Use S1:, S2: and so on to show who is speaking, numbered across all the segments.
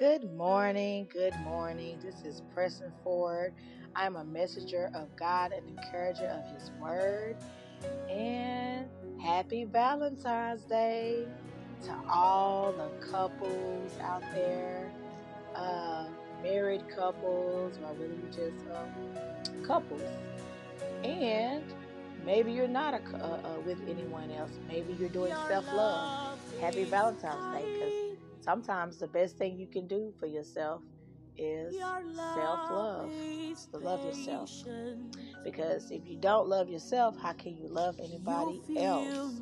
S1: Good morning, good morning. This is Preston Ford. I'm a messenger of God and encourager of His Word. And happy Valentine's Day to all the couples out there, uh, married couples, or really just um, couples. And maybe you're not a, uh, uh, with anyone else. Maybe you're doing self love. Happy Valentine's Day because sometimes the best thing you can do for yourself is self love. To love yourself. Because if you don't love yourself, how can you love anybody else?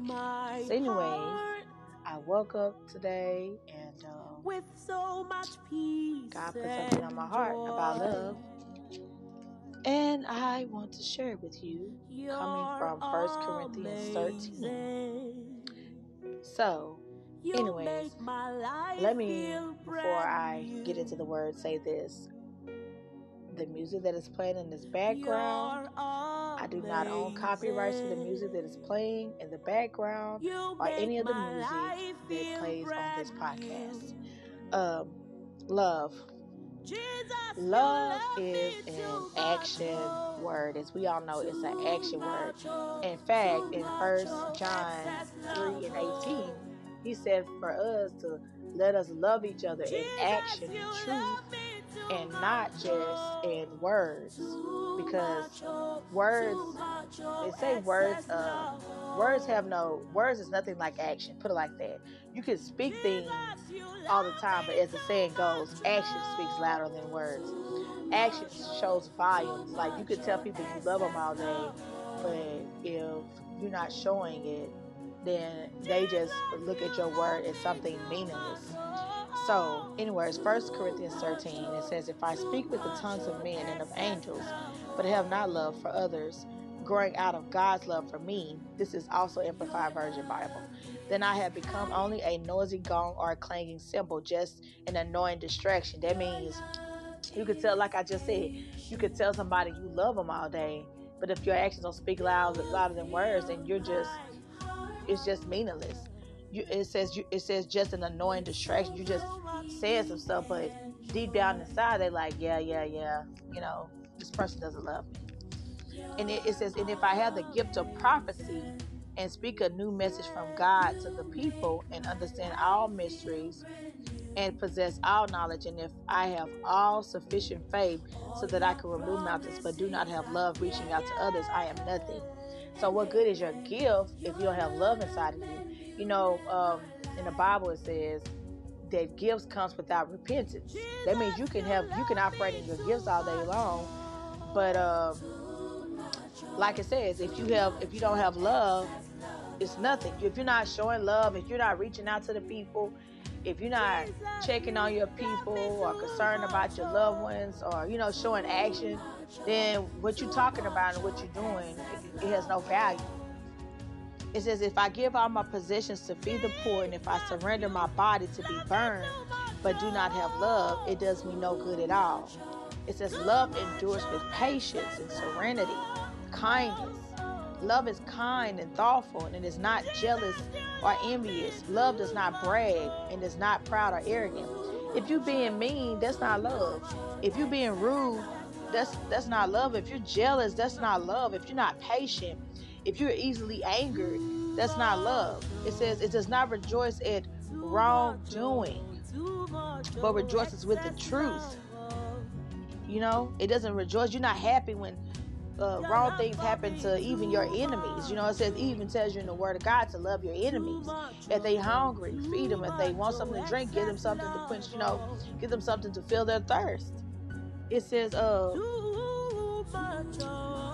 S1: So, anyways, I woke up today and um, with so much peace God put something on my heart about love. And I want to share it with you coming from 1 Corinthians 13. So, Anyways, let me, before I get into the word, say this. The music that is playing in this background, I do not own copyrights to the music that is playing in the background or any of the music that plays on this podcast. Um, love. Love is an action word. As we all know, it's an action word. In fact, in First John 3 and 18, he said for us to let us love each other in action and truth and not just in words. Because words, they say words, uh, words have no, words is nothing like action. Put it like that. You can speak things all the time, but as the saying goes, action speaks louder than words. Action shows volumes. Like you could tell people you love them all day, but if you're not showing it, then they just look at your word as something meaningless. So, anyways, 1 Corinthians 13, it says, If I speak with the tongues of men and of angels, but have not love for others, growing out of God's love for me, this is also Amplified Version Bible, then I have become only a noisy gong or a clanging cymbal, just an annoying distraction. That means you could tell, like I just said, you could tell somebody you love them all day, but if your actions don't speak loud, louder than words, then you're just it's just meaningless. You, it says you, it says just an annoying distraction. You just saying some stuff, but deep down inside they're like, yeah, yeah, yeah. You know, this person doesn't love me. And it, it says, and if I have the gift of prophecy and speak a new message from God to the people and understand all mysteries and possess all knowledge, and if I have all sufficient faith so that I can remove mountains, but do not have love reaching out to others, I am nothing. So, what good is your gift if you don't have love inside of you? You know, um, in the Bible it says that gifts comes without repentance. That means you can have you can operate in your gifts all day long, but um, like it says, if you have if you don't have love, it's nothing. If you're not showing love, if you're not reaching out to the people, if you're not checking on your people or concerned about your loved ones or you know showing action then what you're talking about and what you're doing, it, it has no value. It says, if I give all my possessions to feed the poor, and if I surrender my body to be burned, but do not have love, it does me no good at all. It says, love endures with patience and serenity, kindness. Love is kind and thoughtful and is not jealous or envious. Love does not brag and is not proud or arrogant. If you're being mean, that's not love. If you're being rude, that's that's not love. If you're jealous, that's not love. If you're not patient, if you're easily angered, that's not love. It says it does not rejoice at wrongdoing, but rejoices with the truth. You know, it doesn't rejoice. You're not happy when uh, wrong things happen to even your enemies. You know, it says even tells you in the Word of God to love your enemies. If they hungry, feed them. If they want something to drink, give them something to quench. You know, give them something to fill their thirst it says, uh,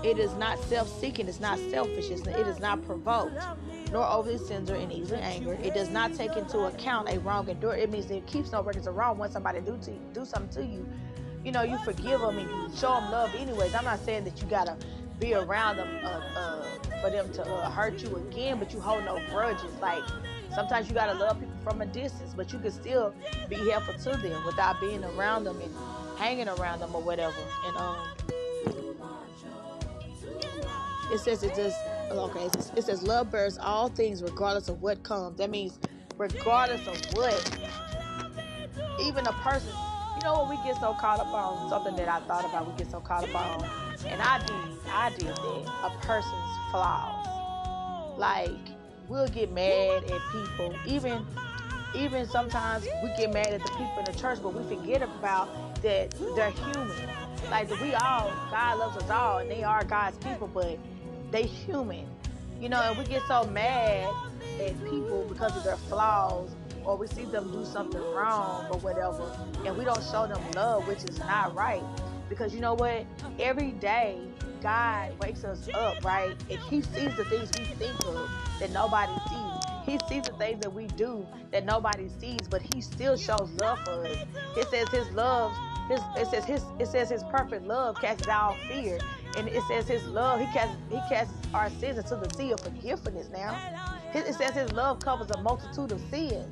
S1: it is not self-seeking, it's not selfish, it's, it is not provoked, nor overly sincere and easily angered. It does not take into account a wrong endure. It means it keeps no records of wrong when somebody do to do something to you. You know, you forgive them and you show them love anyways. I'm not saying that you gotta be around them uh, uh, for them to uh, hurt you again, but you hold no grudges. Like sometimes you gotta love people from a distance, but you can still be helpful to them without being around them and hanging around them or whatever. And um, it says it just okay. It says, love bears all things regardless of what comes. That means regardless of what even a person, you know what, we get so caught up on something that I thought about, we get so caught up on, and I did, I did that, a person's flaws. Like, we'll get mad at people, even even sometimes we get mad at the people in the church, but we forget about that they're human. Like we all, God loves us all, and they are God's people, but they human. You know, and we get so mad at people because of their flaws, or we see them do something wrong or whatever, and we don't show them love, which is not right. Because you know what? Every day, God wakes us up, right? And He sees the things we think of that nobody sees. He sees the things that we do that nobody sees, but he still shows love for us. Oh it says his love, his it says his it says his perfect love casts out fear. And it says his love, he casts he casts our sins into the sea of forgiveness now. It says his love covers a multitude of sins.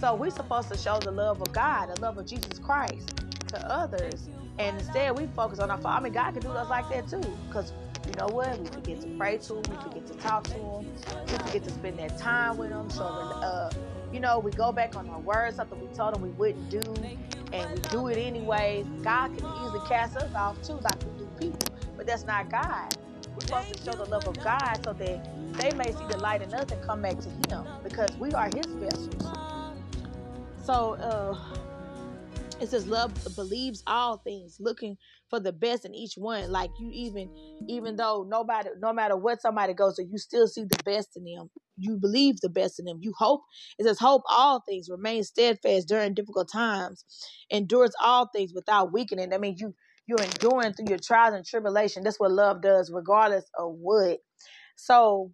S1: So we're supposed to show the love of God, the love of Jesus Christ to others. And instead we focus on our Father. I mean, God can do us like that too. Because know what? We forget to pray to him. We forget to talk to him. We forget to spend that time with him. So, uh, you know, we go back on our words, something we told them we wouldn't do, and we do it anyways. God can easily cast us off too, like we do people. But that's not God. We're supposed to show the love of God so that they may see the light in us and come back to Him because we are His vessels. So, uh, it says love believes all things looking for the best in each one. Like you even even though nobody no matter what somebody goes through you still see the best in them. You believe the best in them. You hope it says hope all things remain steadfast during difficult times endures all things without weakening. That means you you're enduring through your trials and tribulation. That's what love does regardless of what. So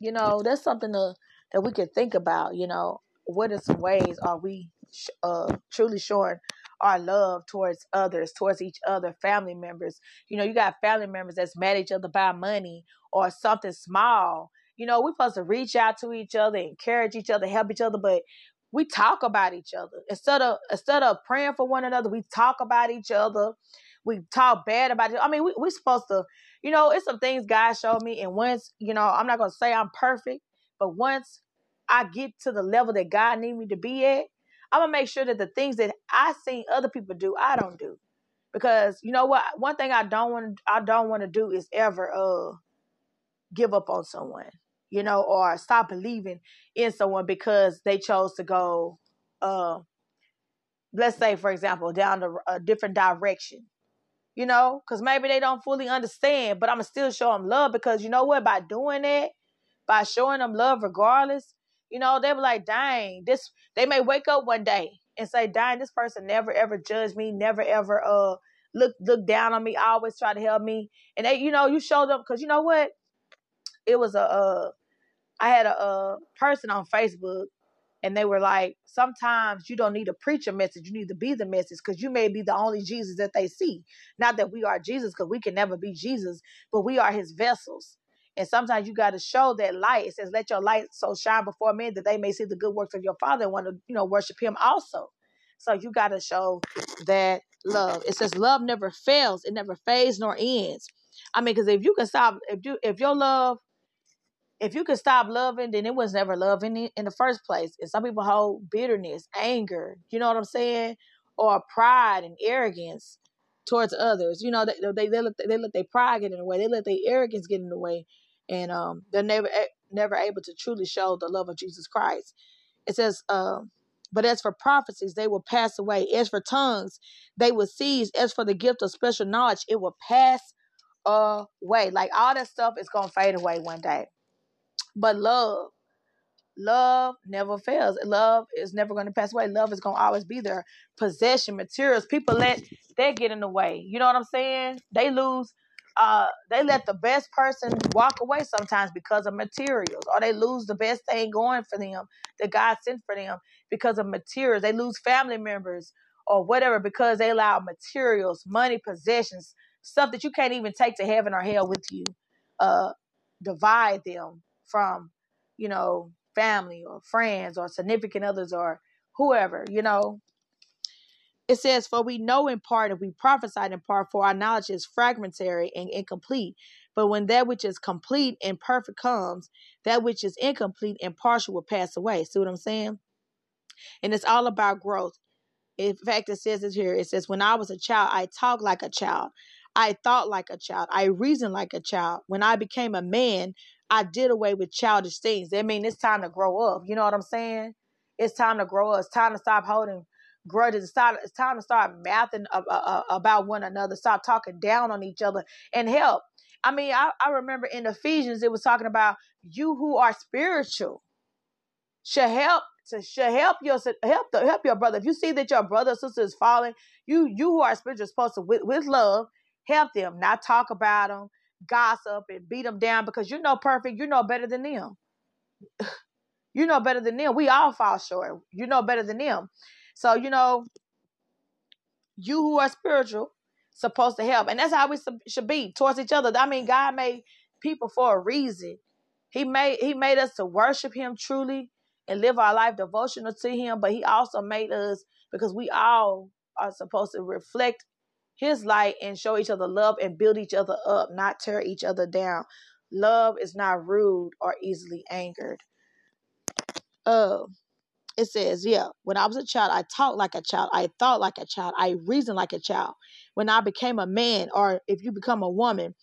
S1: you know that's something to, that we can think about you know. What are some ways are we uh, truly showing our love towards others, towards each other, family members. You know, you got family members that's mad at each other by money or something small. You know, we're supposed to reach out to each other, encourage each other, help each other, but we talk about each other instead of instead of praying for one another. We talk about each other. We talk bad about it. I mean, we, we're supposed to, you know, it's some things God showed me, and once, you know, I'm not gonna say I'm perfect, but once I get to the level that God need me to be at, I'm gonna make sure that the things that I seen other people do, I don't do. Because you know what? One thing I don't want I don't want to do is ever uh give up on someone, you know, or stop believing in someone because they chose to go uh let's say for example down a different direction you know because maybe they don't fully understand but i'm still show them love because you know what by doing that by showing them love regardless you know, they were like, dang, this they may wake up one day and say, dang, this person never ever judged me, never ever uh look look down on me, always try to help me. And they, you know, you show them because you know what? It was a uh I had a, a person on Facebook and they were like, sometimes you don't need to preach a message, you need to be the message because you may be the only Jesus that they see. Not that we are Jesus, because we can never be Jesus, but we are his vessels. And sometimes you got to show that light. It says, "Let your light so shine before men that they may see the good works of your Father and want to, you know, worship Him also." So you got to show that love. It says, "Love never fails. It never fades nor ends." I mean, because if you can stop, if you if your love, if you can stop loving, then it was never love in the, in the first place. And some people hold bitterness, anger. You know what I'm saying? Or pride and arrogance towards others. You know, they they, they let they let their pride get in the way. They let their arrogance get in the way and um, they're never never able to truly show the love of Jesus Christ. It says, uh, but as for prophecies, they will pass away. As for tongues, they will cease. As for the gift of special knowledge, it will pass away. Like all that stuff is gonna fade away one day. But love, love never fails. Love is never going to pass away. Love is going to always be there. Possession, materials, people let that get in the way. You know what I'm saying? They lose uh, they let the best person walk away sometimes because of materials, or they lose the best thing going for them that God sent for them because of materials. They lose family members or whatever because they allow materials, money, possessions, stuff that you can't even take to heaven or hell with you, uh, divide them from, you know, family or friends or significant others or whoever, you know, it says, For we know in part and we prophesied in part, for our knowledge is fragmentary and incomplete. But when that which is complete and perfect comes, that which is incomplete and partial will pass away. See what I'm saying? And it's all about growth. In fact, it says it here. It says, When I was a child, I talked like a child. I thought like a child. I reasoned like a child. When I became a man, I did away with childish things. I mean, it's time to grow up. You know what I'm saying? It's time to grow up. It's time to stop holding grudges. It's time, it's time to start mathing about one another. Stop talking down on each other and help. I mean, I, I remember in Ephesians, it was talking about you who are spiritual should help to should help your help the, help your brother. If you see that your brother or sister is falling, you you who are spiritual supposed to with, with love help them, not talk about them, gossip and beat them down because you're no perfect. You know better than them. you know better than them. We all fall short. You know better than them. So you know, you who are spiritual supposed to help, and that's how we should be towards each other. I mean, God made people for a reason. He made He made us to worship Him truly and live our life devotional to him, but he also made us because we all are supposed to reflect his light and show each other love and build each other up, not tear each other down. Love is not rude or easily angered. Uh, it says, yeah, when I was a child, I talked like a child. I thought like a child. I reasoned like a child. When I became a man, or if you become a woman,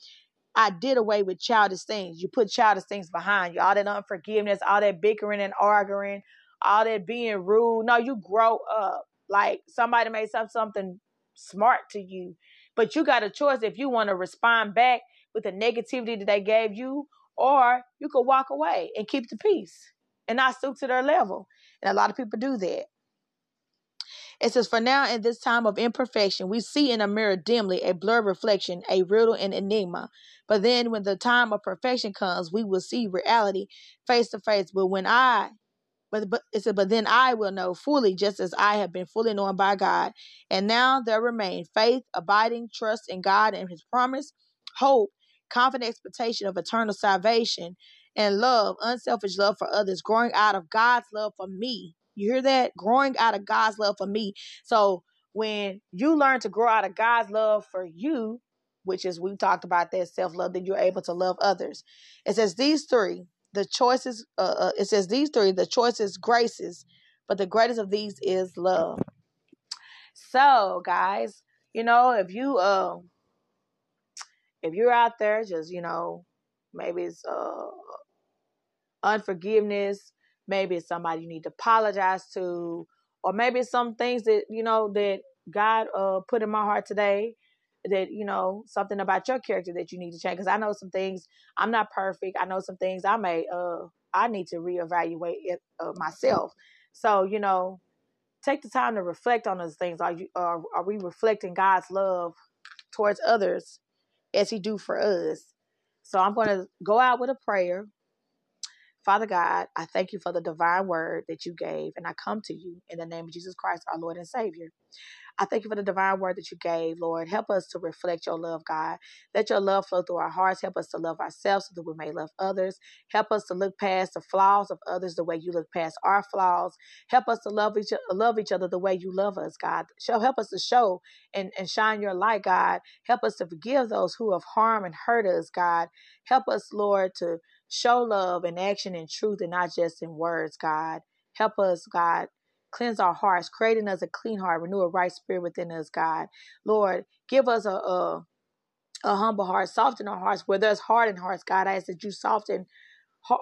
S1: I did away with childish things. You put childish things behind you, all that unforgiveness, all that bickering and arguing, all that being rude. No, you grow up. Like somebody may say something smart to you, but you got a choice if you want to respond back with the negativity that they gave you, or you could walk away and keep the peace and not stoop to their level. And a lot of people do that. It says, For now, in this time of imperfection, we see in a mirror dimly a blurred reflection, a riddle and enigma. But then, when the time of perfection comes, we will see reality face to face. But when I but, but it said, but then I will know fully, just as I have been fully known by God. And now there remain faith, abiding trust in God and His promise, hope, confident expectation of eternal salvation, and love, unselfish love for others, growing out of God's love for me. You hear that? Growing out of God's love for me. So when you learn to grow out of God's love for you, which is we talked about that self love, then you're able to love others. It says these three, the choices. Uh, uh, it says these three, the choices, graces, but the greatest of these is love. So, guys, you know, if you uh, if you're out there, just you know, maybe it's uh, unforgiveness, maybe it's somebody you need to apologize to, or maybe some things that you know that God uh put in my heart today that you know something about your character that you need to change. Because i know some things i'm not perfect. I know some things i may uh i need to reevaluate it uh, myself. So you know take the time to reflect on those things. Are you are, are we reflecting god's love towards others as he do for us so i'm going to go out with a prayer Father God, I thank you for the divine word that you gave, and I come to you in the name of Jesus Christ, our Lord and Savior. I thank you for the divine word that you gave, Lord. Help us to reflect your love, God. Let your love flow through our hearts. Help us to love ourselves so that we may love others. Help us to look past the flaws of others the way you look past our flaws. Help us to love each love each other the way you love us, God. Show help us to show and, and shine your light, God. Help us to forgive those who have harmed and hurt us, God. Help us, Lord, to show love in action and truth and not just in words, God. Help us, God, Cleanse our hearts, creating us a clean heart, renew a right spirit within us, God. Lord, give us a, a, a humble heart, soften our hearts where there's hardened hearts, God. I ask that you soften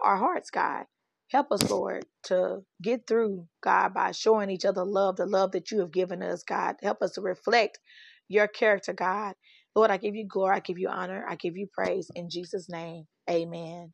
S1: our hearts, God. Help us, Lord, to get through, God, by showing each other love, the love that you have given us, God. Help us to reflect your character, God. Lord, I give you glory, I give you honor, I give you praise. In Jesus' name, amen.